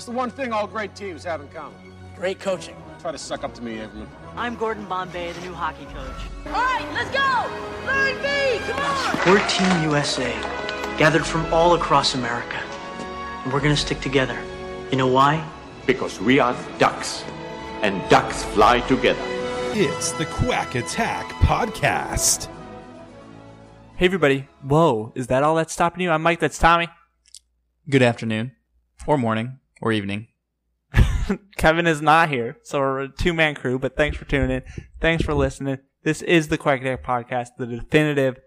What's the one thing all great teams have in common? Great coaching. Try to suck up to me, Averman. I'm Gordon Bombay, the new hockey coach. All right, let's go! Line B, come on! We're Team USA, gathered from all across America. And we're gonna stick together. You know why? Because we are ducks, and ducks fly together. It's the Quack Attack Podcast. Hey everybody. Whoa, is that all that's stopping you? I'm Mike, that's Tommy. Good afternoon, or morning, or evening. Kevin is not here, so we're a two man crew, but thanks for tuning in. Thanks for listening. This is the Quack Attack Podcast, the definitive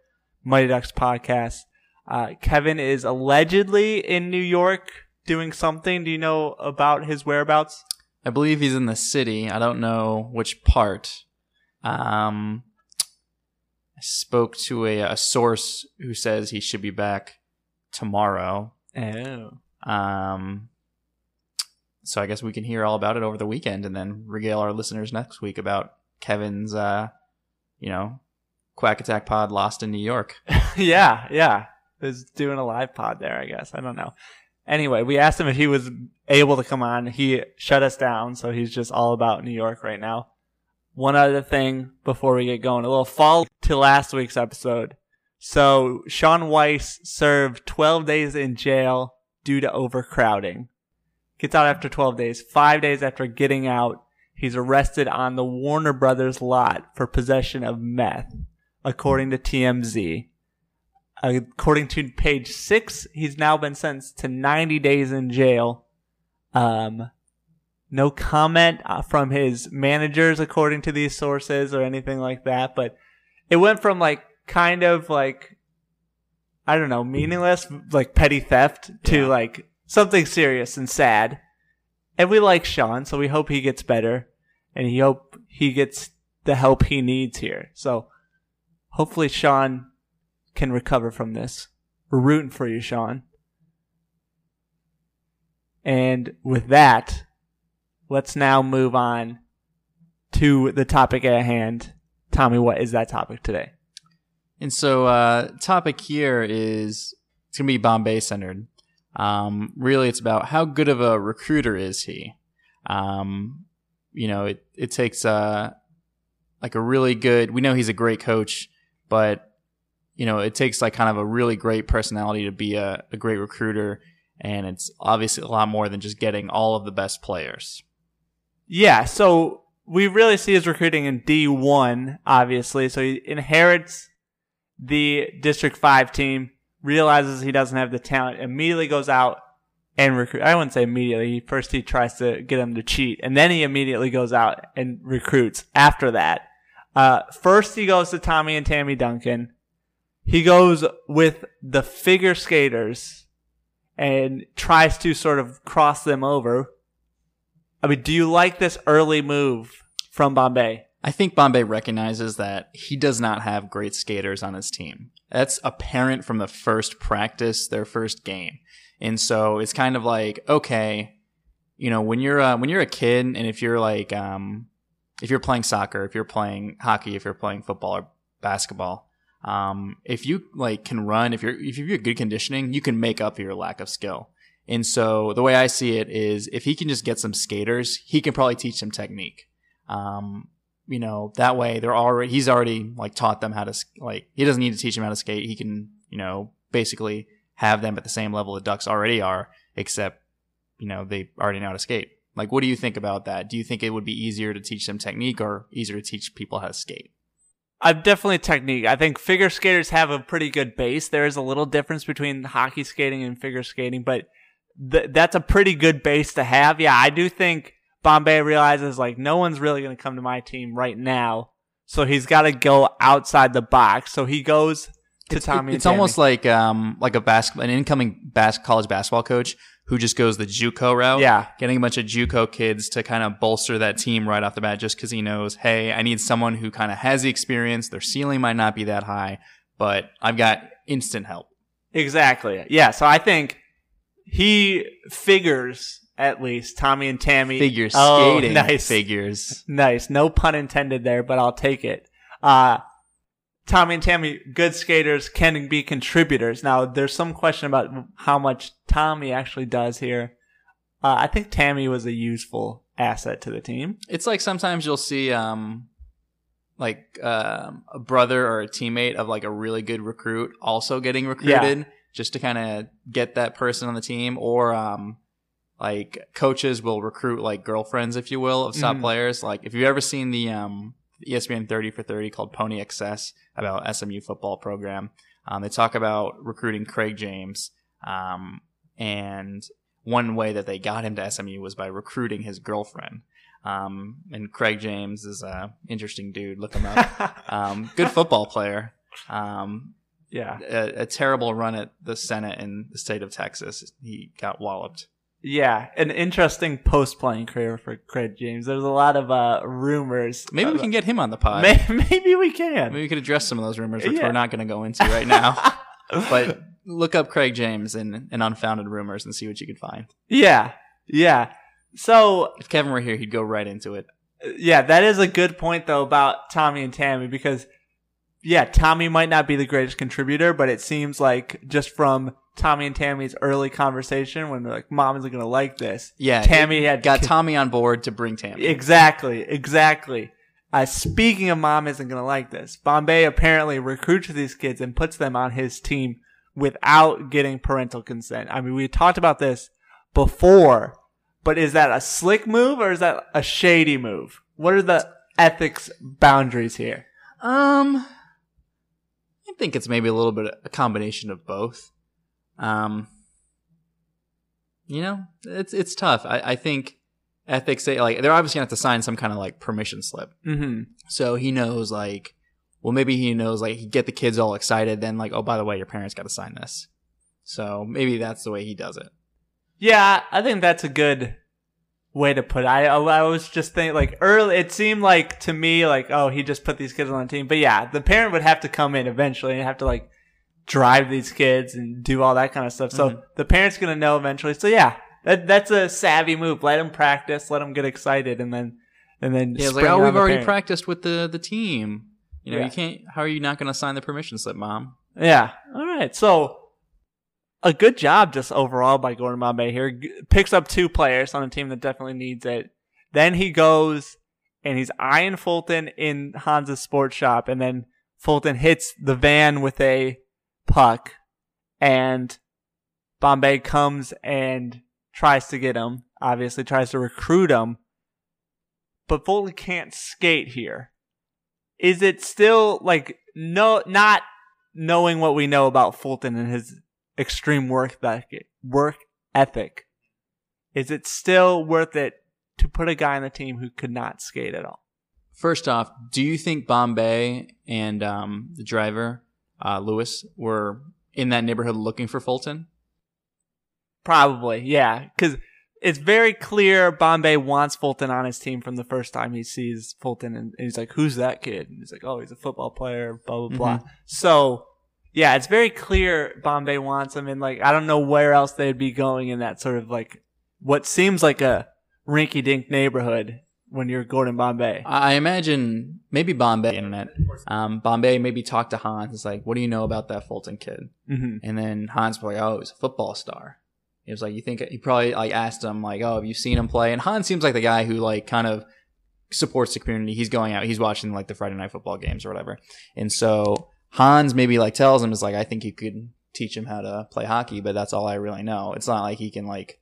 Mighty Ducks podcast. Uh, Kevin is allegedly in New York doing something. Do you know about his whereabouts? I believe he's in the city. I don't know which part. Um, I spoke to a, a source who says he should be back tomorrow. Oh. Um, so I guess we can hear all about it over the weekend and then regale our listeners next week about Kevin's, uh, you know, Quack Attack Pod lost in New York. yeah, yeah. Is doing a live pod there, I guess. I don't know. Anyway, we asked him if he was able to come on. He shut us down, so he's just all about New York right now. One other thing before we get going, a little fall to last week's episode. So Shaun Weiss served 12 days in jail due to overcrowding. Gets out after 12 days. Five days after getting out, he's arrested on the Warner Brothers lot for possession of meth, according to TMZ. According to page six, he's now been sentenced to 90 days in jail. Um, no comment uh, from his managers, according to these sources, or anything like that. But it went from like kind of like I don't know, meaningless, like petty theft, to Yeah. like something serious and sad. And we like Shaun, so we hope he gets better, and he hope he gets the help he needs here. So hopefully Shaun can recover from this. We're rooting for you, Shaun. And with that, let's now move on to the topic at hand. Tommy, what is that topic today? And so, uh, topic here is it's gonna be Bombay centered. Um, really, it's about how good of a recruiter is he. Um, you know, it it takes uh like a really good. We know he's a great coach, but you know, it takes like kind of a really great personality to be a, a great recruiter, and it's obviously a lot more than just getting all of the best players. Yeah, so we really see his recruiting in D1, obviously. So he inherits the District 5 team, realizes he doesn't have the talent, immediately goes out and recruit. I wouldn't say immediately. First, he tries to get him to cheat, and then he immediately goes out and recruits after that. Uh, first, he goes to Tommy and Tammy Duncan. He goes with the figure skaters and tries to sort of cross them over. I mean, do you like this early move from Bombay? I think Bombay recognizes that he does not have great skaters on his team. That's apparent from the first practice, their first game. And so it's kind of like, okay, you know, when you're uh, when you're a kid and if you're like um if you're playing soccer, if you're playing hockey, if you're playing football or basketball, um if you like can run, if you're if you're good conditioning, you can make up for your lack of skill. And so the way I see it is if he can just get some skaters, he can probably teach them technique. Um, you know, that way they're already, he's already like taught them how to, like, he doesn't need to teach them how to skate. He can, you know, basically have them at the same level the Ducks already are, except, you know, they already know how to skate. Like, what do you think about that? Do you think it would be easier to teach them technique or easier to teach people how to skate? I'm definitely technique. I think figure skaters have a pretty good base. There is a little difference between hockey skating and figure skating, but th- that's a pretty good base to have. Yeah, I do think Bombay realizes like no one's really going to come to my team right now, so he's got to go outside the box. So he goes to it's, Tommy. it's almost like um like a basketball an incoming bas- college basketball coach who just goes the JUCO route. Yeah. getting a bunch of JUCO kids to kind of bolster that team right off the bat, just because he knows, hey, I need someone who kind of has the experience. Their ceiling might not be that high, but I've got instant help. exactly. Yeah. So I think he figures at least Tommy and Tammy Figure Oh, skating nice. figures. Nice. No pun intended there, but I'll take it. Uh, Tommy and Tammy, good skaters, can be contributors. Now, there's some question about how much Tommy actually does here. Uh, I think Tammy was a useful asset to the team. It's like sometimes you'll see um like um, a brother or a teammate of like a really good recruit also getting recruited just to kind of get that person on the team or um like coaches will recruit like girlfriends if you will of top Mhm. players like if you've ever seen the um ESPN 30 for 30 called Pony Excess about SMU football program um, they talk about recruiting Craig James um, and one way that they got him to SMU was by recruiting his girlfriend um, and Craig James is a interesting dude. Look him up. um, good football player. Um, yeah. a, a terrible run at the Senate in the state of Texas. He got walloped. Yeah, an interesting post-playing career for Craig James. There's a lot of uh, rumors. Maybe we can get him on the pod. May- maybe we can. Maybe we could address some of those rumors, which Yeah. we're not going to go into right now. but look up Craig James and, and unfounded rumors and see what you can find. yeah, yeah. So If Kevin were here, he'd go right into it. yeah, that is a good point though about Tommy and Tammy because yeah, Tommy might not be the greatest contributor, but it seems like just from Tommy and Tammy's early conversation when they're like, "Mom isn't gonna like this." Yeah, Tammy had got Tommy on board to bring Tammy. Exactly, exactly. Uh, speaking of mom isn't going to like this, Bombay apparently recruits these kids and puts them on his team without getting parental consent. I mean, we talked about this before, but is that a slick move or is that a shady move? What are the ethics boundaries here? Um, I think it's maybe a little bit a combination of both. Um, you know, it's it's tough. I, I think ethics say like they're obviously gonna have to sign some kind of like permission slip. Mm-hmm. So he knows like, well, maybe he knows like he get the kids all excited. Then like, oh, by the way, your parents got to sign this. So maybe that's the way he does it. Yeah, I think that's a good way to put it. I I was just thinking like early. It seemed like to me like oh he just put these kids on the team, but yeah, the parent would have to come in eventually and have to like drive these kids and do all that kind of stuff. So Mhm. the parent's gonna know eventually. So yeah, that that's a savvy move. Let them practice, let them get excited, and then and then Yeah, like, oh, we've already parent. practiced with the the team. You know, Yeah. you can't. How are you not going to sign the permission slip, mom? Yeah. All right. So a good job just overall by Gordon Bombay here. Picks up two players on a team that definitely needs it. Then he goes and he's eyeing Fulton in Hans's sports shop, and then Fulton hits the van with a puck, and Bombay comes and tries to get him. Obviously, tries to recruit him, but Fulton can't skate here. Is it still like no, not knowing what we know about Fulton and his extreme work ethic, work ethic? Is it still worth it to put a guy on the team who could not skate at all? First off, do you think Bombay and um, the driver uh, Lewis were in that neighborhood looking for Fulton? Probably, yeah, because it's very clear Bombay wants Fulton on his team from the first time he sees Fulton, and he's like, "Who's that kid?" And he's like, "Oh, he's a football player." Blah blah blah. So, yeah, it's very clear Bombay wants him, and like, I don't know where else they'd be going in that sort of like what seems like a rinky-dink neighborhood when you're Gordon Bombay. I imagine maybe Bombay internet. Um, Bombay maybe talked to Hans. It's like, what do you know about that Fulton kid? hmm And then Hans was like, oh, he's a football star. He was like, you think he probably like asked him like, oh, have you seen him play? And Hans seems like the guy who like kind of supports the community. He's going out, he's watching like the Friday night football games or whatever. And so Hans maybe like tells him is like, I think you could teach him how to play hockey, but that's all I really know. It's not like he can like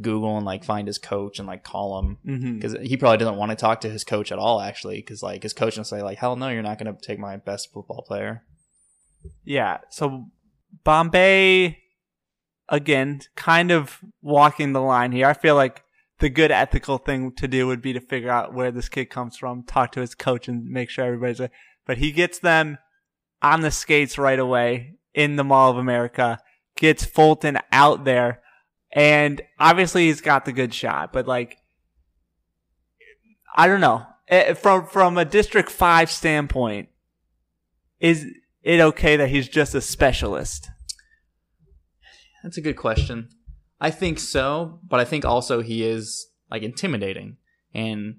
Google and like find his coach and like call him mm-hmm. because he probably doesn't want to talk to his coach at all actually because like his coach will say like hell no you're not going to take my best football player Yeah. So Bombay, again, kind of walking the line here. I feel like the good ethical thing to do would be to figure out where this kid comes from, talk to his coach, and make sure everybody's. But he gets them on the skates right away in the Mall of America. Gets Fulton out there, and obviously he's got the good shot. But like, I don't know. Eh, From from a District Five standpoint, is it okay that he's just a specialist? that's a good question i think so but i think also he is like intimidating and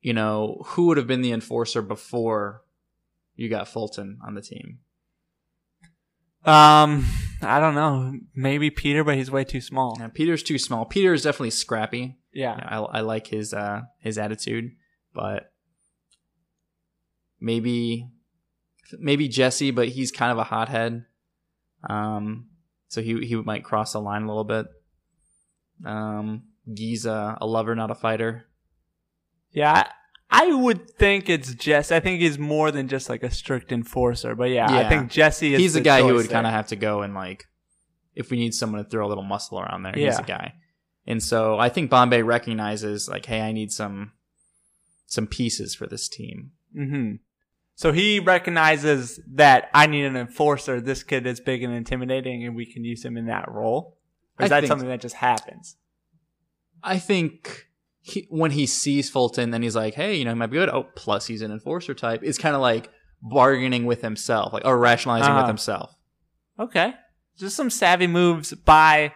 you know who would have been the enforcer before you got fulton on the team Um, I don't know. Maybe Peter, but he's way too small. Yeah, Peter's too small. Peter is definitely scrappy. Yeah. I, I like his uh his attitude, but maybe maybe Jesse, but he's kind of a hothead. Um, so he he might cross the line a little bit. Um, Giza, a lover, not a fighter. Yeah. I would think it's Jesse. I think he's more than just like a strict enforcer. But yeah, I think Jesse is He's the, the guy who would kind of have to go and like, if we need someone to throw a little muscle around there, he's Yeah. the guy. And so I think Bombay recognizes like, hey, I need some some pieces for this team. hmm So he recognizes that I need an enforcer. This kid is big and intimidating, and we can use him in that role. Or is I that think- something that just happens? I think he, when he sees Fulton, then he's like, hey, you know, he might be good. Oh, plus he's an enforcer type. It's kind of like bargaining with himself, like or rationalizing Uh-huh. with himself. Okay, just some savvy moves by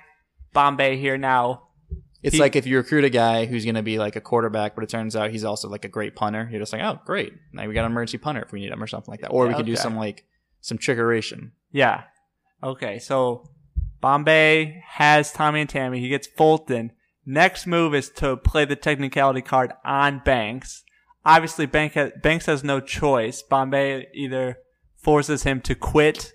Bombay here now. It's He- like if you recruit a guy who's going to be like a quarterback, but it turns out he's also like a great punter. You're just like, oh, great. Now we got an emergency punter if we need him or something like that. Or we Yeah, could do some like some trickeration. Yeah. Okay, so Bombay has Tommy and Tammy. He gets Fulton. Next move is to play the technicality card on Banks. Obviously, Bank ha- Banks has no choice. Bombay either forces him to quit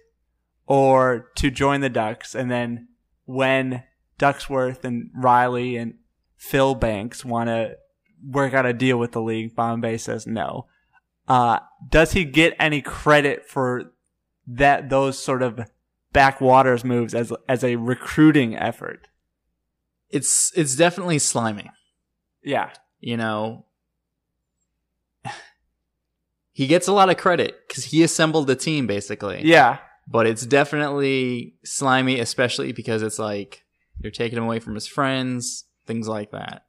or to join the Ducks. And then when Ducksworth and Riley and Phil Banks want to work out a deal with the league, Bombay says no. Uh, does he get any credit for that those sort of backwaters moves as as a recruiting effort. It's it's definitely slimy. Yeah. You know, he gets a lot of credit because he assembled the team basically. Yeah. but it's definitely slimy, especially because it's like you're taking him away from his friends, things like that.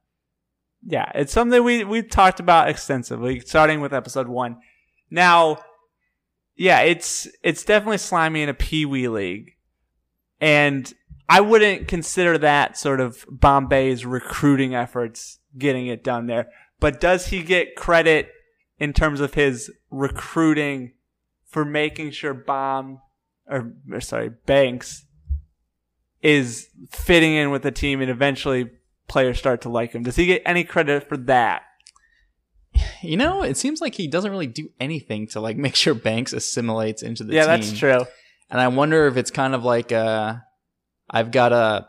Yeah. It's something we we talked about extensively, starting with episode one. Now, yeah, it's it's definitely slimy in a pee wee league. And I wouldn't consider that sort of Bombay's recruiting efforts getting it done there. But does he get credit in terms of his recruiting for making sure Bomb or, or sorry, Banks is fitting in with the team and eventually players start to like him? Does he get any credit for that? You know, it seems like he doesn't really do anything to like make sure Banks assimilates into the yeah, team. Yeah, that's true. And I wonder if it's kind of like uh I've got to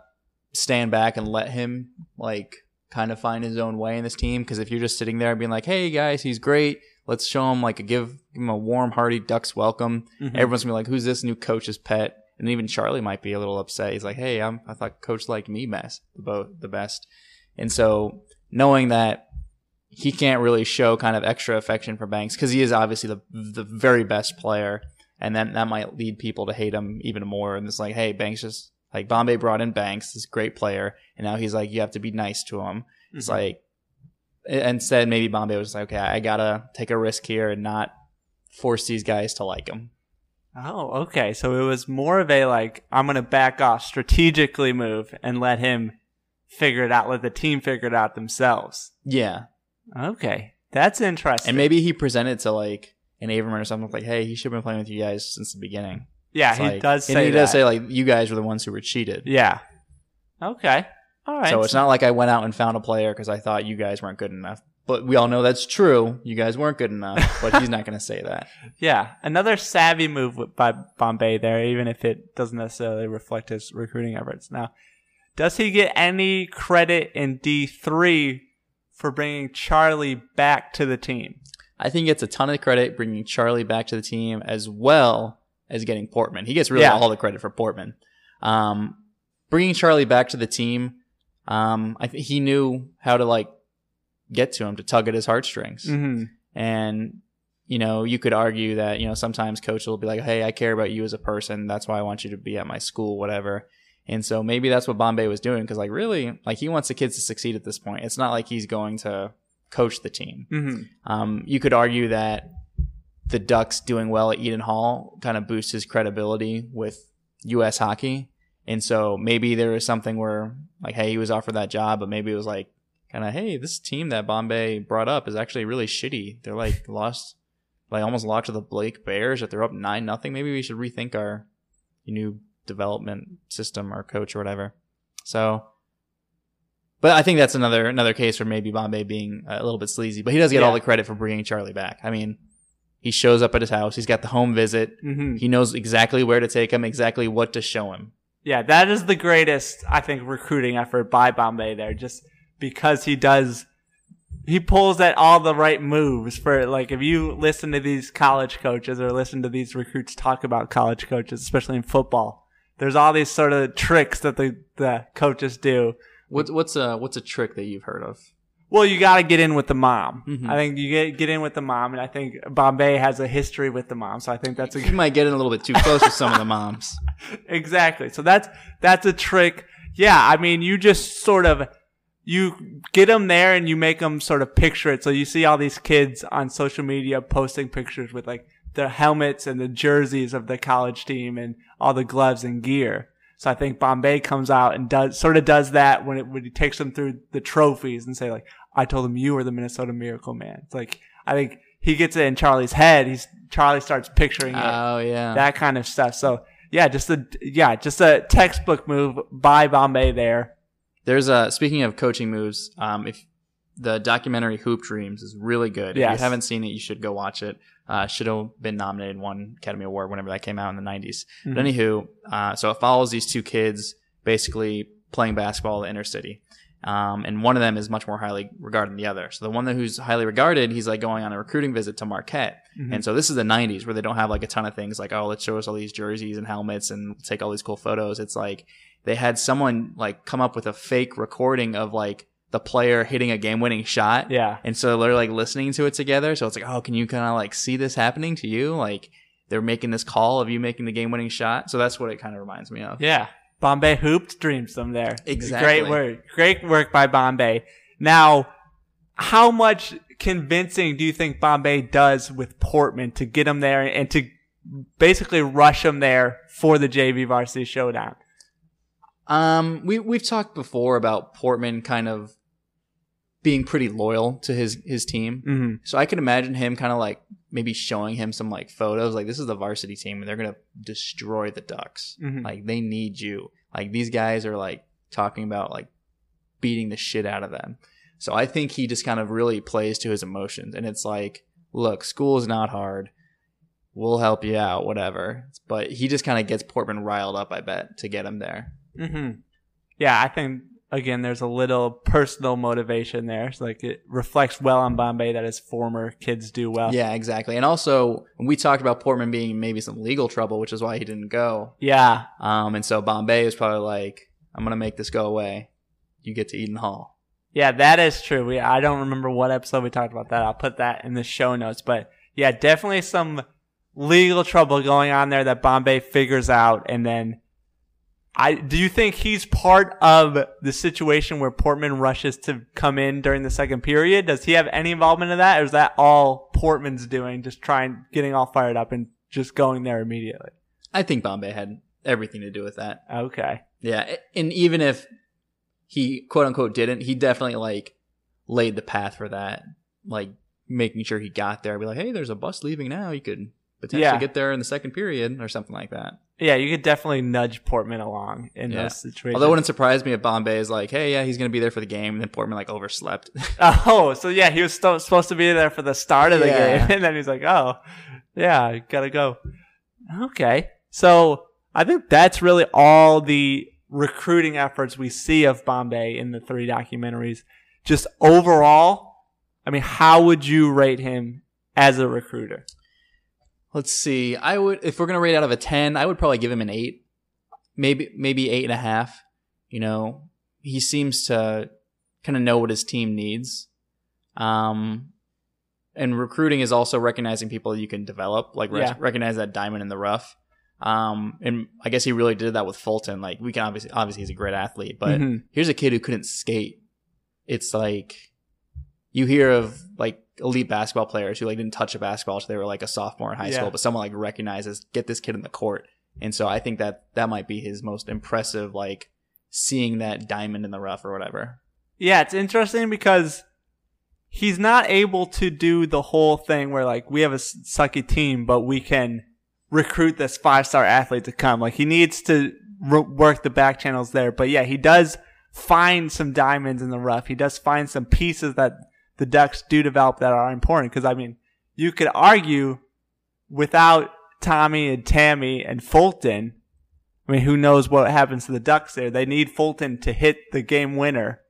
stand back and let him like kind of find his own way in this team because if you're just sitting there being like, "Hey guys, he's great. Let's show him like a give, him a warm, hearty Ducks welcome." Mhm. Everyone's gonna be like, "Who's this new coach's pet?" And even Charlie might be a little upset. He's like, "Hey, I'm, I thought Coach liked me best, the the best." And so knowing that he can't really show kind of extra affection for Banks because he is obviously the the very best player, and then that might lead people to hate him even more. And it's like, hey, Banks just like Bombay brought in Banks, this great player, and now he's like, you have to be nice to him. It's Mhm. like instead maybe Bombay was like, okay, I gotta take a risk here and not force these guys to like him. Oh, okay. So it was more of a like, I'm to back off, strategically move and let him figure it out, let the team figure it out themselves. Yeah, Okay. That's interesting. and maybe he presented to like an Averman or something like, hey, he should have been playing with you guys since the beginning. Yeah, It's he like- does say and he does that. say like you guys were the ones who were cheated. yeah. Okay. All right. So it's not like I went out and found a player because I thought you guys weren't good enough. But we all know that's true. You guys weren't good enough. But he's not going to say that. Yeah, another savvy move by Bombay there, even if it doesn't necessarily reflect his recruiting efforts. Now, does he get any credit in D three for bringing Charlie back to the team? I think it's a ton of credit bringing Charlie back to the team as well as getting Portman. He gets really Yeah. all the credit for Portman. Um, bringing Charlie back to the team, um, I think he knew how to like get to him to tug at his heartstrings. Mm-hmm. And you know, you could argue that you know sometimes coach will be like, "Hey, I care about you as a person. That's why I want you to be at my school, whatever." And so maybe that's what Bombay was doing because, like, really, like he wants the kids to succeed at this point. It's not like he's going to coach the team. Mm-hmm. Um, you could argue that the Ducks doing well at Eden Hall kind of boosts his credibility with U.S. hockey. And so maybe there was something where, like, hey, he was offered that job, but maybe it was like, kind of, hey, this team that Bombay brought up is actually really shitty. They're like lost, like almost lost to the Blake Bears. If they're up nine nothing, maybe we should rethink our new development system or coach or whatever. So, but I think that's another another case for maybe Bombay being a little bit sleazy. But he does get all the credit for bringing Charlie back. I mean, he shows up at his house. He's got the home visit. hmm He knows exactly where to take him, exactly what to show him. Yeah, that is the greatest, I think, recruiting effort by Bombay there, just because he does, he pulls at all the right moves for, like, if you listen to these college coaches or listen to these recruits talk about college coaches, especially in football, there's all these sort of tricks that the, the coaches do. What's what's a what's a trick that you've heard of? Well, you got to get in with the mom. Mhm. I think you get get in with the mom, and I think Bombay has a history with the mom, so I think that's a You might get in a little bit too close with some of the moms. exactly. So that's that's a trick. Yeah, I mean, you just sort of you get them there and you make them sort of picture it. So you see all these kids on social media posting pictures with like the helmets and the jerseys of the college team and all the gloves and gear. So I think Bombay comes out and does sort of does that when it when he takes them through the trophies and say like, "I told him you were the Minnesota Miracle Man." It's like I think he gets it in Charlie's head. He's Charlie starts picturing it Oh yeah. that kind of stuff. So yeah, just a yeah, just a textbook move by Bombay there. There's a speaking of coaching moves. Um, if the documentary Hoop Dreams is really good. If you haven't seen it, you should go watch it. Uh, should have been nominated one Academy Award whenever that came out in the 90s. But Mhm. anywho, uh, so it follows these two kids basically playing basketball in the inner city. Um, and one of them is much more highly regarded than the other. So the one that who's highly regarded, he's like going on a recruiting visit to Marquette. Mhm. And so this is the 90s where they don't have like a ton of things like, oh, let's show us all these jerseys and helmets and take all these cool photos. It's like they had someone like come up with a fake recording of like the player hitting a game winning shot. Yeah. And so they're like listening to it together. So it's like, oh, can you kind of like see this happening to you? Like they're making this call of you making the game winning shot. So that's what it kind of reminds me of. Yeah. Bombay hooped dreams them there. Exactly. Great work. Great work by Bombay. Now, how much convincing do you think Bombay does with Portman to get him there and to basically rush him there for the JV varsity showdown? Um, we we've talked before about Portman kind of being pretty loyal to his his team. Mm-hmm. So I can imagine him kind of like maybe showing him some like photos, like this is the varsity team and they're gonna destroy the Ducks. Mhm. Like they need you. Like these guys are like talking about like beating the shit out of them. So I think he just kind of really plays to his emotions, and it's like, look, school is not hard. We'll help you out, whatever. But he just kind of gets Portman riled up, I bet, to get him there. Mm-hmm. Yeah, I think again, there's a little personal motivation there. It's like it reflects well on Bombay that his former kids do well. Yeah, exactly. And also, we talked about Portman being maybe some legal trouble, which is why he didn't go. Yeah. Um, and so Bombay is probably like, I'm gonna make this go away. You get to Eden Hall. Yeah, that is true. We I don't remember what episode we talked about that. I'll put that in the show notes. But yeah, definitely some legal trouble going on there that Bombay figures out and then I do you think he's part of the situation where Portman rushes to come in during the second period? Does he have any involvement in that, or is that all Portman's doing, just trying getting all fired up and just going there immediately? I think Bombay had everything to do with that. Okay. Yeah, and even if he quote unquote didn't, he definitely like laid the path for that, like making sure he got there. Be like, hey, there's a bus leaving now. You could potentially Yeah. get there in the second period or something like that. Yeah, you could definitely nudge Portman along in Yeah. those situations. Although it wouldn't surprise me if Bombay is like, hey, yeah, he's gonna be there for the game, and then Portman like overslept. Oh, so yeah, he was sto- supposed to be there for the start of the Yeah. game, and then he's like, "Oh, yeah, gotta go." Okay, so I think that's really all the recruiting efforts we see of Bombay in the three documentaries. Just overall, I mean, how would you rate him as a recruiter? Let's see. I would if we're gonna rate out of a ten, I would probably give him an eight, maybe maybe eight and a half. You know, he seems to kind of know what his team needs. Um, and recruiting is also recognizing people you can develop, like rec- Yeah. recognize that diamond in the rough. Um, and I guess he really did that with Fulton. Like we can obviously obviously he's a great athlete, but Mhm. here's a kid who couldn't skate. It's like you hear of like elite basketball players who like didn't touch a basketball until they were like a sophomore in high Yeah. school, but someone like recognizes get this kid in the court. And so I think that that might be his most impressive, like seeing that diamond in the rough or whatever. Yeah, it's interesting because he's not able to do the whole thing where like we have a sucky team, but we can recruit this five star athlete to come. Like he needs to r- work the back channels there. But yeah, he does find some diamonds in the rough. He does find some pieces that the Ducks do develop that are important. Because I mean, you could argue without Tommy and Tammy and Fulton. I mean, who knows what happens to the Ducks there? They need Fulton to hit the game winner,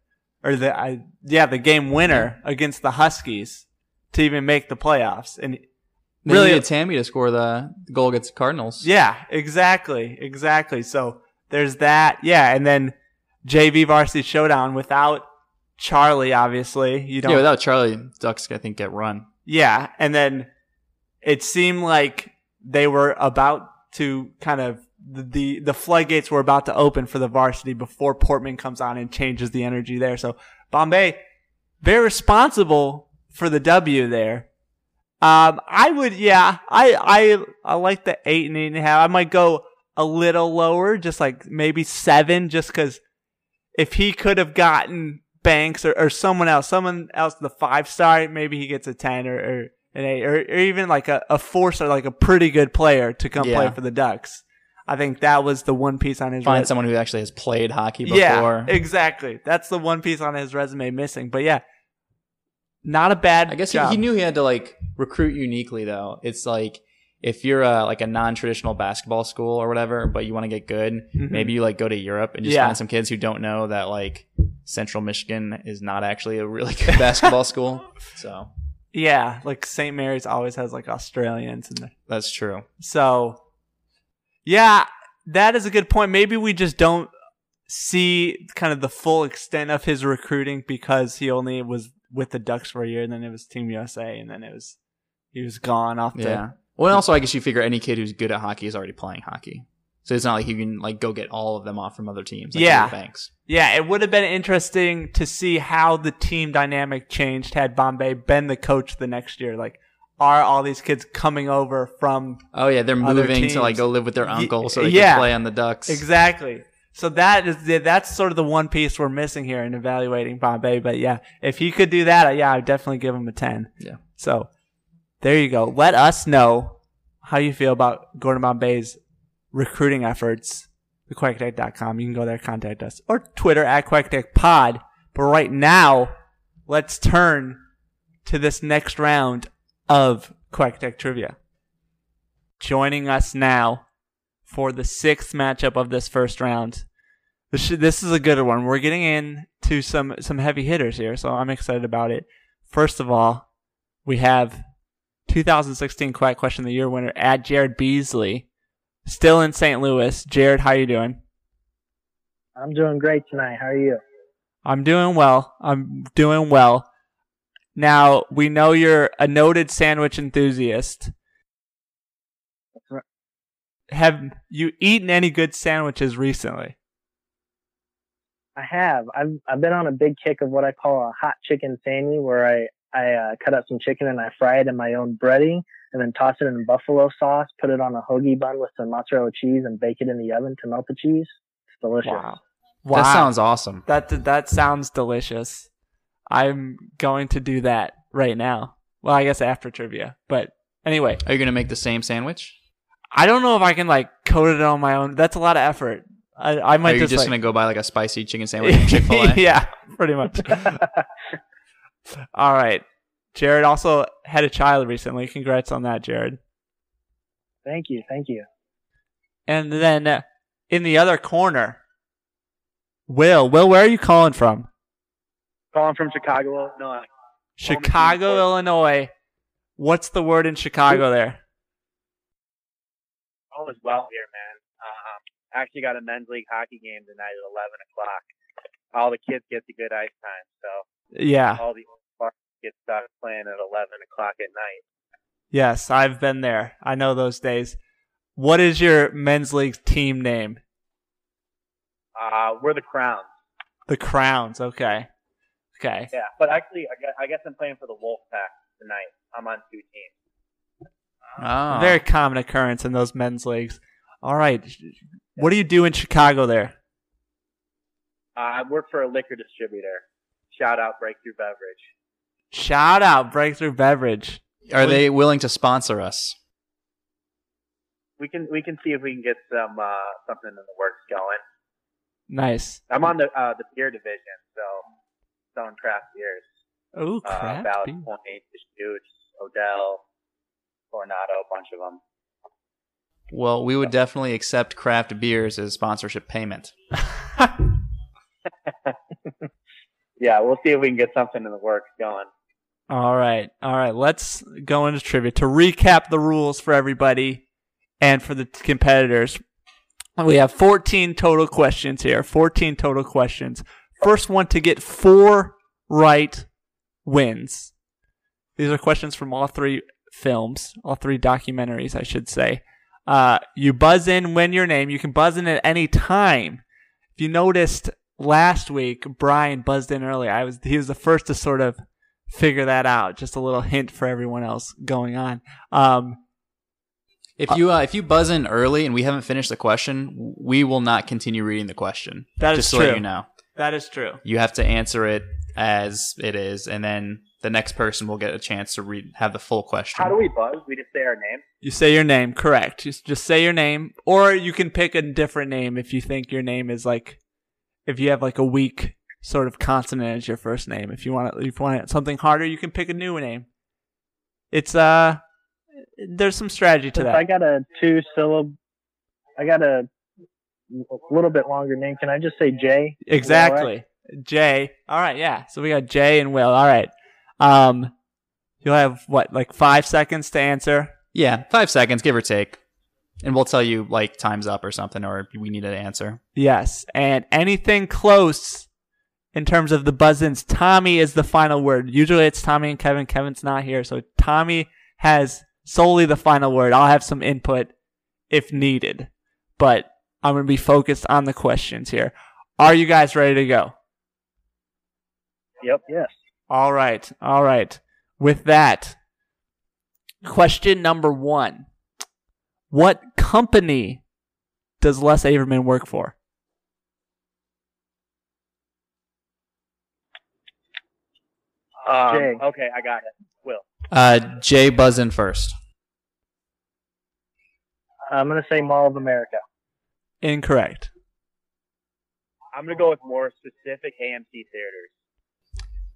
or the I, yeah, the game winner against the Huskies to even make the playoffs. And They really, needed Tammy to score the goal against the Cardinals. yeah, exactly, exactly. So there's that. Yeah, and then JV Varsity Showdown without Charlie, obviously. You don't. Yeah, without Charlie, Ducks I think get run. Yeah, and then it seemed like they were about to kind of the, the floodgates were about to open for the varsity before Portman comes on and changes the energy there. So Bombay very responsible for the W there. Um, I would, yeah, I I I like the eight and eight and a half. I might go a little lower, just like maybe seven, just because if he could have gotten Banks or, or someone else, someone else, the five star, maybe he gets a 10 or, or an eight or, or even like a, a four star, like a pretty good player to come play for the Ducks. I think that was the one piece on his resume. Find res- someone who actually has played hockey before. Yeah, exactly. That's the one piece on his resume missing. But yeah, not a bad I guess he, job. he knew he had to like recruit uniquely though. It's like if you're a, like a non-traditional basketball school or whatever, but you want to get good, Mhm. maybe you like go to Europe and just Yeah. find some kids who don't know that like Central Michigan is not actually a really good basketball school. So Yeah, like St. Mary's always has like Australians in there. that's true. So, yeah, that is a good point. Maybe we just don't see kind of the full extent of his recruiting because he only was with the Ducks for a year, and then it was Team USA, and then it was he was gone off the. Yeah. Well, and also I guess you figure any kid who's good at hockey is already playing hockey. So it's not like you can like go get all of them off from other teams. Like Yeah. Banks. Yeah, it would have been interesting to see how the team dynamic changed had Bombay been the coach the next year. Like, are all these kids coming over from Oh yeah, they're moving to like go live with their uncle so they yeah. can play on the Ducks. Exactly. So that is the, that's sort of the one piece we're missing here in evaluating Bombay. But yeah, if he could do that, uh, yeah, I'd definitely give him a ten. Yeah. So there you go. Let us know how you feel about Gordon Bombay's recruiting efforts. TheQuackAttack.com. You can go there, contact us, or Twitter at QuackAttackPod. But right now, let's turn to this next round of Quack Attack trivia. Joining us now for the sixth matchup of this first round. This, this is a good one. We're getting into some some heavy hitters here, so I'm excited about it. First of all, we have 2016 Quiet Question of the Year winner at Jarrod Beasley, still in St. Louis. Jarrod, how you doing? I'm doing great tonight. How are you? I'm doing well. I'm doing well. Now we know you're a noted sandwich enthusiast. right. Have you eaten any good sandwiches recently? I have. I've I've been on a big kick of what I call a hot chicken sammy, where I I uh, cut up some chicken and I fry it in my own breading, and then toss it in buffalo sauce, put it on a hoagie bun with some mozzarella cheese, and bake it in the oven to melt the cheese. It's delicious. Wow. That sounds awesome. That that sounds delicious. I'm going to do that right now. Well, I guess after trivia. But anyway, Are you gonna make the same sandwich? I don't know if I can like coat it on my own. That's a lot of effort. I, I Are you just, just, like, gonna go buy like a spicy chicken sandwich from Chick Fil A? yeah, pretty much. All right. Jarrod also had a child recently. Congrats on that, Jarrod. Thank you. Thank you. And then uh, in the other corner, Will. Will, where are you calling from? Calling from Chicago, Illinois. Chicago, Illinois. What's the word in Chicago there? All is well here, man. Um, actually got a men's league hockey game tonight at 11 o'clock. All the kids get the good ice time, so Yeah. all the old get stuck playing at 11 o'clock at night. Yes, I've been there. I know those days. What is your men's league team name? Uh, we're the Crowns. The Crowns. Okay. Okay. Yeah, but actually, I guess, I guess I'm playing for the Wolfpack tonight. I'm on two teams. Oh. Very common occurrence in those men's leagues. All right. What do you do in Chicago there? Uh, I work for a liquor distributor. Shout out Breakthrough Beverage. Shout out Breakthrough Beverage. Are they willing to sponsor us? we can we can see if we can get some uh, something in the works going. Nice. I'm on the uh, the beer division, so selling craft beers. Oh, Uh, crap. Ballast Point, Deschutes, Odell, Coronado, a bunch of them. Well, we would definitely accept craft beers as sponsorship payment. Yeah, we'll see if we can get something in the works going. All right. All right. Let's go into trivia. To recap the rules for everybody and for the competitors, we have 14 total questions here. 14 total questions. First one to get four right wins. These are questions from all three films, all three documentaries, I should say. Uh, you buzz in when your name. You can buzz in at any time. If you noticed last week, Brian buzzed in early. I was he was the first to sort of figure that out. Just a little hint for everyone else going on. Um, If you uh, if you buzz in early and we haven't finished the question, we will not continue reading the question. That is just to true. let you know. that is true. You have to answer it as it is, and then the next person will get a chance to read have the full question. How do we buzz? We just say our name. You say your name, correct? Just just say your name, or you can pick a different name if you think your name is like, if you have like a weak sort of consonant as your first name. If you want it, if you want something harder, you can pick a new name. It's uh, there's some strategy to If that. I got a two syllable, I got a a little bit longer name. Can I just say Jay? Is that? Exactly. Jay. All right, yeah. So we got Jay and Will. All right. Um you'll have what, like 5 seconds to answer? Yeah, five seconds, give or take, and we'll tell you like time's up or something, or we need an answer. Yes. And anything close in terms of the buzz-ins, Tommy is the final word. Usually it's Tommy and Kevin. Kevin's not here, so Tommy has solely the final word. I'll have some input if needed, but I'm going to be focused on the questions here. Are you guys ready to go? Yep. Yes. All right. All right. With that, question number one What company does Les Averman work for? Um, Jay. Okay, I got it. Will. Uh, Jay, buzz in first. I'm gonna say Mall of America. Incorrect. I'm gonna go with more specific AMC theaters.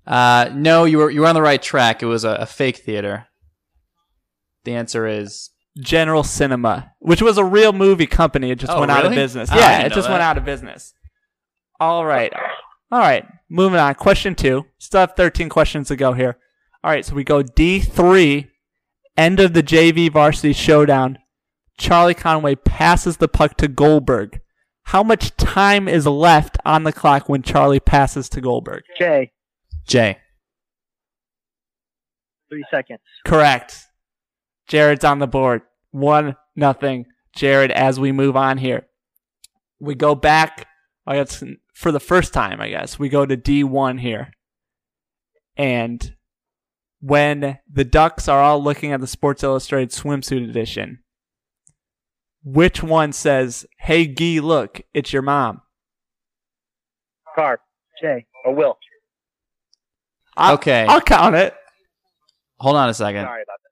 Uh, no, you were you were on the right track. It was a, a fake theater. The answer is General Cinema, which was a real movie company. It just Oh, went out of business. Oh, yeah, it know just went out of business. All right. All right. Moving on. Question two. Still have 13 questions to go here. All right. So we go D3, end of the JV varsity showdown. Charlie Conway passes the puck to Goldberg. How much time is left on the clock when Charlie passes to Goldberg? Jay. Jay. Three seconds. Correct. Jarrod's on the board. One nothing. Jared, as we move on here. We go back, Oh, I guess, for the first time, I guess. We go to D1 here. And when the Ducks are all looking at the Sports Illustrated swimsuit edition, which one says, Hey, Gee, look, it's your mom? Carp. Jay. Or Will. I'll- Okay. I'll count it. Hold on a second. Sorry about that.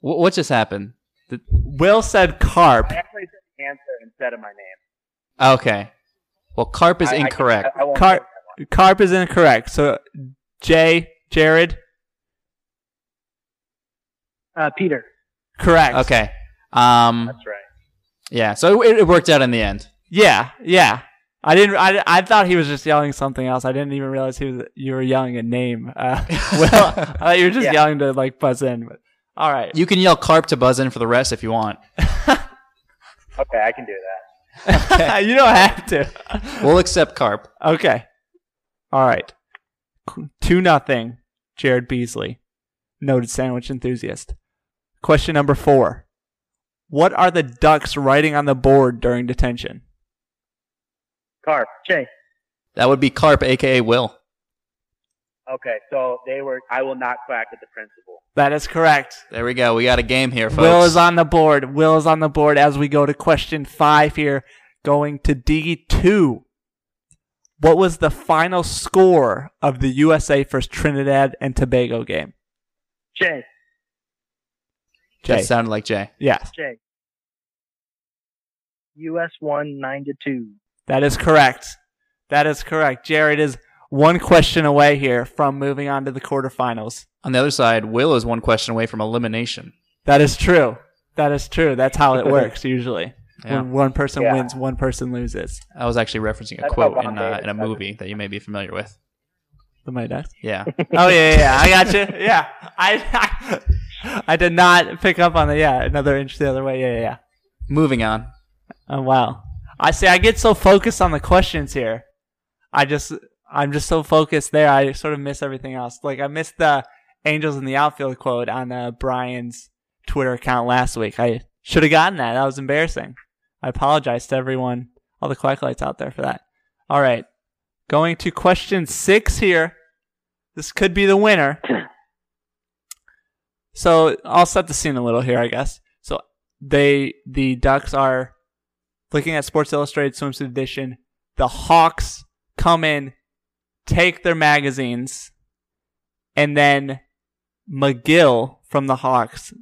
Wh- what just happened? Will said carp. I actually said the answer instead of my name. Okay. Well, carp is I- I incorrect. I, I won't Carp, say that one. carp is incorrect. So, Jay, Jarrod, Uh, Peter. correct. okay. Um. That's right. Yeah. So it, it worked out in the end. Yeah, yeah. I didn't. I, I thought he was just yelling something else. I didn't even realize he was. You were yelling a name. Uh, well, I thought you were just Yeah. yelling to like buzz in. But all right. You can yell carp to buzz in for the rest if you want. Okay, I can do that. you don't have to. We'll accept carp. Okay. All right. Two nothing. Jarrod Beasley, noted sandwich enthusiast. Question number four. What are the Ducks writing on the board during detention? Carp. Jay. That would be carp, aka Will. Okay, so they were. I will not quack at the principal. That is correct. There we go. We got a game here, folks. Will is on the board. Will is on the board as we go to question five here, going to D2. What was the final score of the USA versus Trinidad and Tobago game? Jay. Jay. That sounded like Jay. yes, Jay. US won nine to two. that is correct. That is correct. Jarrod is one question away here from moving on to the quarterfinals. On the other side, Will is one question away from elimination. That is true. That is true. That's how it works usually. Yeah. When one person Yeah. wins, one person loses. I was actually referencing a That's quote in, uh, in a movie that you may be familiar with. The Mighty Ducks. Yeah. Oh yeah, yeah, yeah. I got you. Yeah, I, I, did not pick up on the yeah. Another inch the other way. Yeah, yeah, yeah. Moving on. Oh wow. I see. I get so focused on the questions here. I just, I'm just so focused there. I sort of miss everything else. Like I missed the Angels in the outfield quote on uh, Brian's Twitter account last week. I should have gotten that. That was embarrassing. I apologize to everyone, all the quacklights out there for that. All right, going to question six here. This could be the winner. So I'll set the scene a little here, I guess. So they, the Ducks are looking at Sports Illustrated Swimsuit Edition. The Hawks come in, take their magazines, and then McGill from the Hawks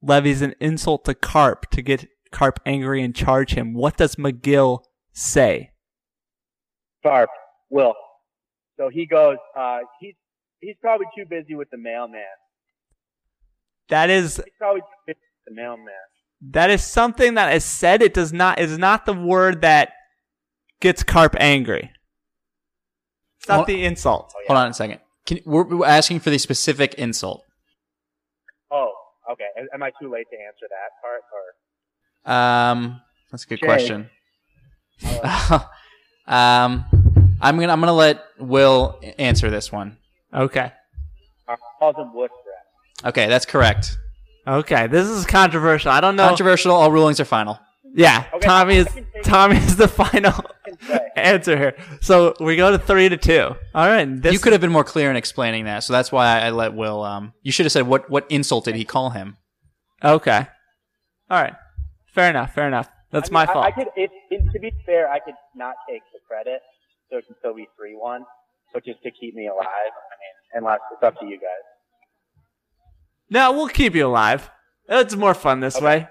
levies an insult to Carp to get Carp angry and charge him. What does McGill say? Carp, Will. So he goes, uh, he's, he's probably too busy with the mailman. That is He's probably too busy with the mailman. that is something that is said. It does not is not the word that gets Carp angry. It's not Hold- the insult. Hold on a second. Can, we're, we're asking for the specific insult. Oh, okay. Am- Am I too late to answer that part? Or Um, that's a good Jay. question. um, I'm gonna I'm gonna let Will answer this one. Okay. uh, calls him wuss. Okay, that's correct. Okay. This is controversial. I don't know. Controversial. All rulings are final. Yeah, Okay, Tommy is I can take- Tommy is the final can say. answer here. So we go to three to two. All right, this you could have been more clear in explaining that, so that's why I, I let Will. Um, you should have said what what insult did he call him? okay. All right, fair enough. Fair enough. That's I mean, my fault. I, could, if, if, to be fair, I could not take the credit, so it can still be three one. But just to keep me alive. I mean, unless it's up to you guys. no, we'll keep you alive. It's more fun this way.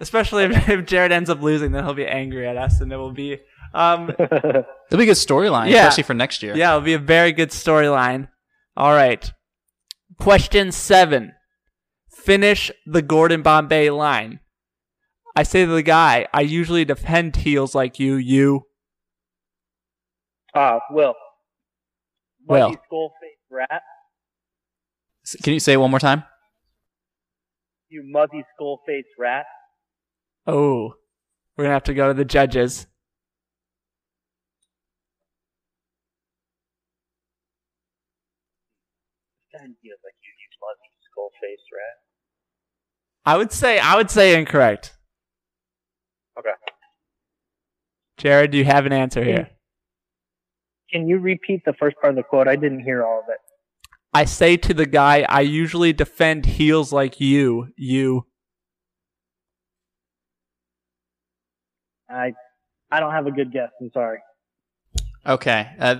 Especially if, if Jarrod ends up losing, then he'll be angry at us, and it will be, um, It'll be a good storyline, Yeah. especially for next year. yeah, it'll be a very good storyline. All right, question seven. Finish the Gordon Bombay line. I say to the guy, I usually defend heels like you. You. Uh, Will. Will. Muddy skull rat. Can you say it one more time? You muzzy skull faced rat. Oh, we're gonna have to go to the judges. Defend feels like you, you muzzy skull faced rat. I would say I would say incorrect. Okay. Jarrod, do you have an answer here? Can you repeat the first part of the quote? I didn't hear all of it. I say to the guy, I usually defend heels like you. You. I I don't have a good guess. I'm sorry. Okay. Uh,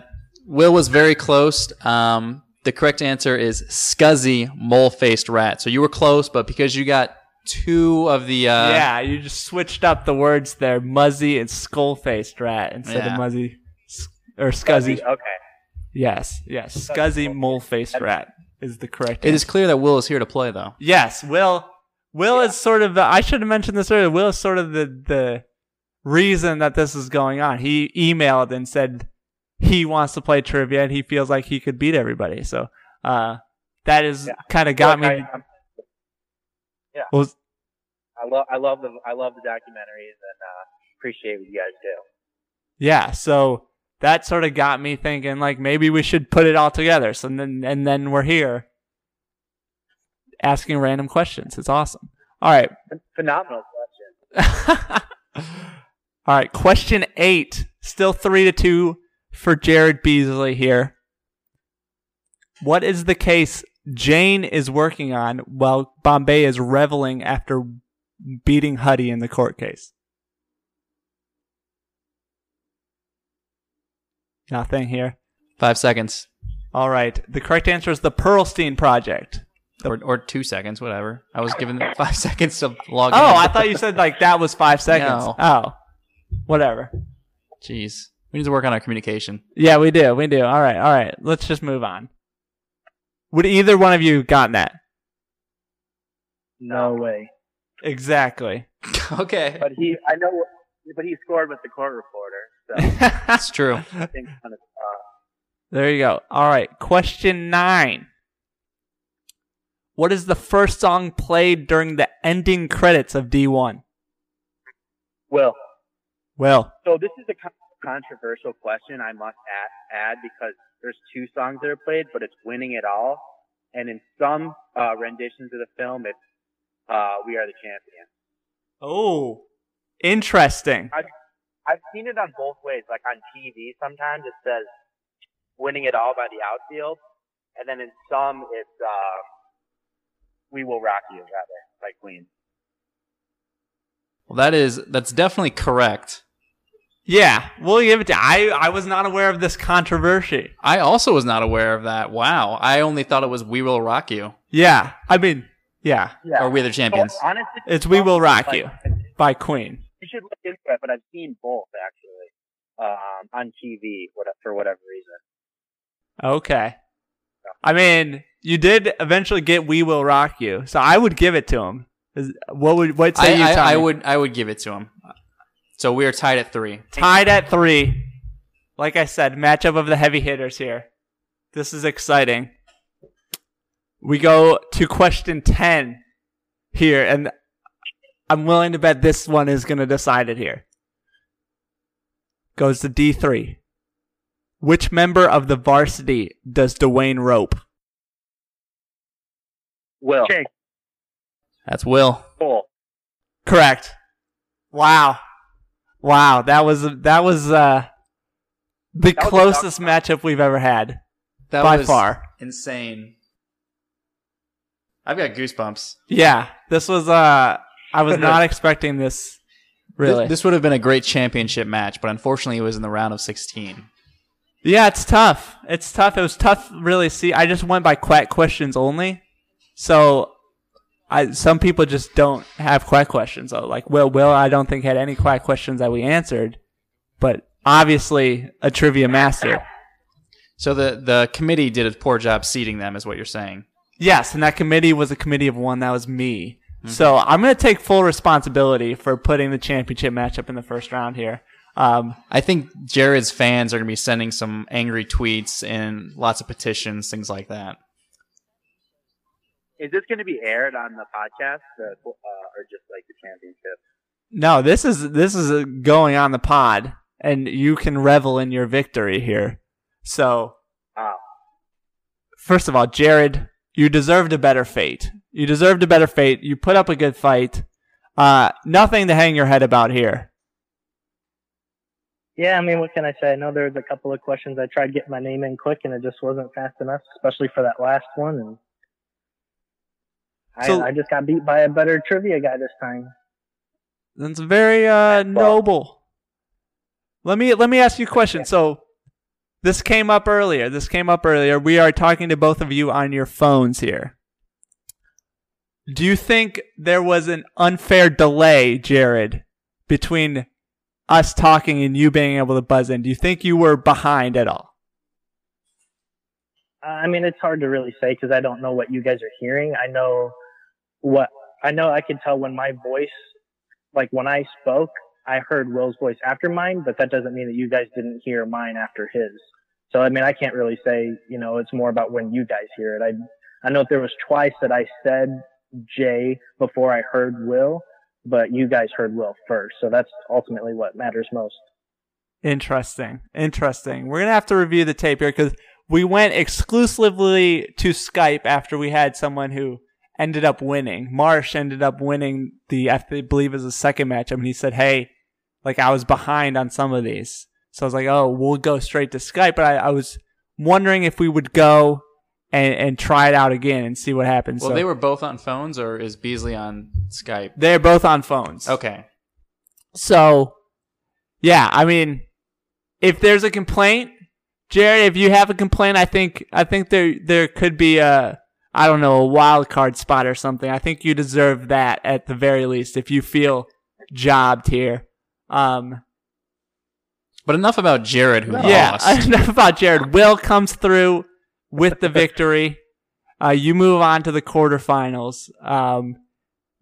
Will was very close. Um, the correct answer is scuzzy mole faced rat. So you were close, but because you got two of the uh, yeah, you just switched up the words there, muzzy and skull faced rat instead Yeah. of muzzy or scuzzy. Okay. Yes, yes, scuzzy mole faced rat is the correct. it is answer. clear that Will is here to play, though. Yes, Will. Will is sort of. The, I should have mentioned this earlier. Will is sort of the the reason that this is going on. He emailed and said he wants to play trivia and he feels like he could beat everybody. So uh, that is Yeah. kind of got Look, me. I, I'm- was I love I love the I love the documentaries and uh, appreciate what you guys do. yeah. So that sort of got me thinking like maybe we should put it all together. So then and then we're here asking random questions. It's awesome. All right. Phenomenal question. All right, question eight. Still three to two for Jarrod Beasley here. What is the case Jane is working on while Bombay is reveling after beating Huddy in the court case? Nothing here. Five seconds. All right. The correct answer is the Pearlstein Project. or, or two seconds, whatever. I was given five seconds to log oh, in. Oh, I thought you said like that was five seconds. No. Oh, whatever. Jeez. We need to work on our communication. Yeah, we do. We do. All right. All right. Let's just move on. Would either one of you gotten that? No way. Exactly. okay. But he, I know, but he scored with the court reporter. So That's true. I think kind of, uh, There you go. All right. Question nine. What is the first song played during the ending credits of D1? Will. Well, So this is a con- controversial question I must add, add because there's two songs that are played, but it's "Winning It All," and in some uh, renditions of the film, it's uh, "We Are the Champions." oh, interesting. I've I've seen it on both ways. Like on TV, sometimes it says "Winning It All" by the outfield, and then in some it's uh, "We Will Rock You" rather by Queen. Well, that is that's definitely correct. Yeah, we'll give it to. I I was not aware of this controversy. I also was not aware of that. Wow. I only thought it was "We Will Rock You" Yeah, I mean, yeah, Yeah. or "We Are the Champions." So, honestly, it's "We Will Rock like, You" by Queen. You should look into it, but I've seen both actually um, on TV for whatever reason. Okay. I mean, you did eventually get "We Will Rock You," so I would give it to him. What would what I, say you? I, I would I would give it to him. So we are tied at three. tied at three. Like I said, matchup of the heavy hitters here. This is exciting. We go to question 10 here, and I'm willing to bet this one is going to decide it here. Goes to D3. Which member of the varsity does Dwayne rope? Will. Jake. That's Will. Cool. Correct. Wow. Wow, that was that was uh the That closest matchup we've ever had. That By was far. insane. I've got goosebumps. Yeah, this was uh I was not expecting this really. This, this would have been a great championship match, but unfortunately, it was in the round of 16. yeah, it's tough. It's tough. It was tough really see. I just went by quack questions only. So I some people just don't have quack questions. So like Will Will I don't think had any quack questions that we answered, but obviously a trivia master. So the the committee did a poor job seating them, is what you're saying. Yes, and that committee was a committee of one. That was me. So I'm going to take full responsibility for putting the championship matchup in the first round here. Um, I think Jarrod's fans are going to be sending some angry tweets and lots of petitions, things like that. Is this going to be aired on the podcast, the, uh, or just like the championship? no, this is this is uh, going on the pod, and you can revel in your victory here. So Oh, first of all, Jarrod, you deserved a better fate. You deserved a better fate. You put up a good fight. Uh, nothing to hang your head about here. Yeah, I mean, what can I say? I know there was a couple of questions I tried getting my name in quick, and it just wasn't fast enough, especially for that last one. And I, So- I just got beat by a better trivia guy this time. That's very uh, noble. Let me let me ask you a question. So this came up earlier. This came up earlier. We are talking to both of you on your phones here. Do you think there was an unfair delay, Jarrod, between us talking and you being able to buzz in? Do you think you were behind at all? Uh, I mean, it's hard to really say because I don't know what you guys are hearing. I know what I know. I could tell when my voice, like when I spoke, I heard Will's voice after mine, but that doesn't mean that you guys didn't hear mine after his. So I mean, I can't really say. You know, it's more about when you guys hear it. I I know there was twice that I said Jay before I heard Will, but you guys heard Will first. So that's ultimately what matters most. Interesting. Interesting. We're going to have to review the tape here because we went exclusively to Skype after we had someone who ended up winning. Marsh ended up winning the, I believe, is the second matchup. And he said, Hey, like I was behind on some of these. So I was like, Oh, we'll go straight to Skype. But I, I was wondering if we would go and, and try it out again and see what happens. Well, so they were both on phones, or is Beasley on Skype? they're both on phones. Okay. So, yeah, I mean, if there's a complaint, Jarrod, if you have a complaint, I think I think there there could be a I don't know, a wild card spot or something. I think you deserve that at the very least if you feel jobbed here. Um, But enough about Jarrod, who yeah, lost. enough about Jarrod. Will comes through with the victory. Uh, you move on to the quarterfinals. Um,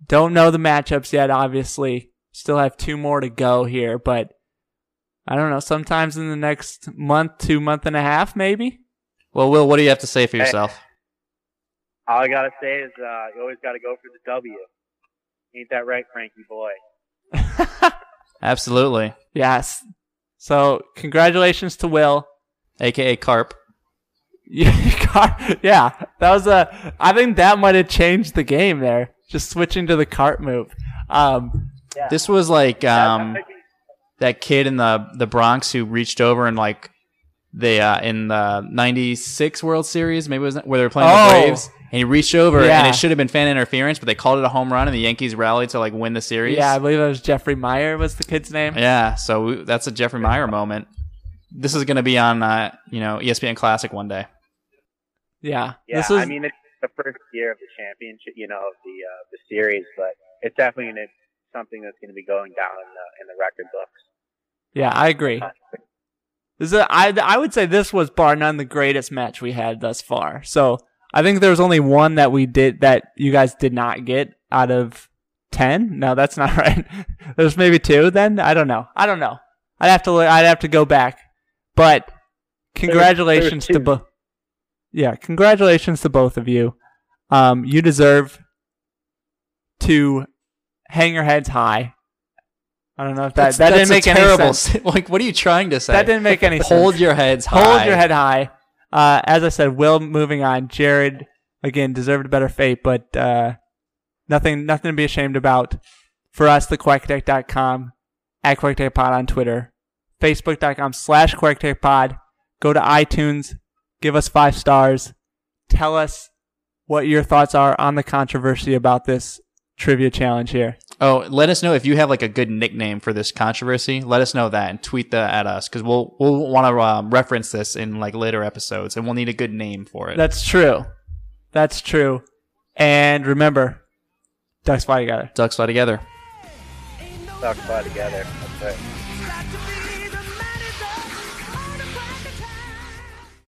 don't know the matchups yet, obviously. Still have two more to go here, but I don't know. Sometimes in the next month, two month and a half, maybe. Well, Will, what do you have to say for yourself? All I gotta say is, uh, you always gotta go for the W. Ain't that right, Frankie boy? Absolutely. Yes. So congratulations to Will. AKA Carp. Yeah, yeah, that was a. I think that might have changed the game there. Just switching to the cart move. Um, This was like um, that kid in the the Bronx who reached over and like the uh, in the '96 World Series, maybe it was where they were playing Oh. the Braves, and he reached over and it should have been fan interference, but they called it a home run, and the Yankees rallied to like win the series. yeah, I believe it was Jeffrey Maier was the kid's name. Yeah, so we, that's a Jeffrey Maier moment. This is going to be on, uh, you know, ESPN Classic one day. Yeah, Yeah, this was I mean it's the first year of the championship, you know, of the uh, the series, but it's definitely gonna, something that's going to be going down in the in the record books. yeah, I agree. This is a, I I would say this was bar none the greatest match we had thus far. So I think there was only one that we did that you guys did not get out of ten. No, that's not right. There's maybe two. Then I don't know. I don't know. I'd have to look- I'd have to go back. But congratulations to both. Yeah, congratulations to both of you. Um, you deserve to hang your heads high. I don't know if that That's- that that's didn't a make any terrible sense. Like, what are you trying to say? That didn't make any sense. Hold your heads high. Hold your head high. Uh, as I said, Will moving on. Jarrod again deserved a better fate, but uh, nothing nothing to be ashamed about. For us, the QuackAttack.com, at QuackAttackPod on Twitter, Facebook.com slash QuackAttackPod. Go to iTunes, give us five stars. Tell us what your thoughts are on the controversy about this trivia challenge here. Oh, let us know if you have like a good nickname for this controversy. Let us know that and tweet that at us because we'll we'll want to um, reference this in like later episodes, and we'll need a good name for it. That's true. That's true. And remember, ducks fly together. Ducks fly together. Talk about it together. That's right. Got to be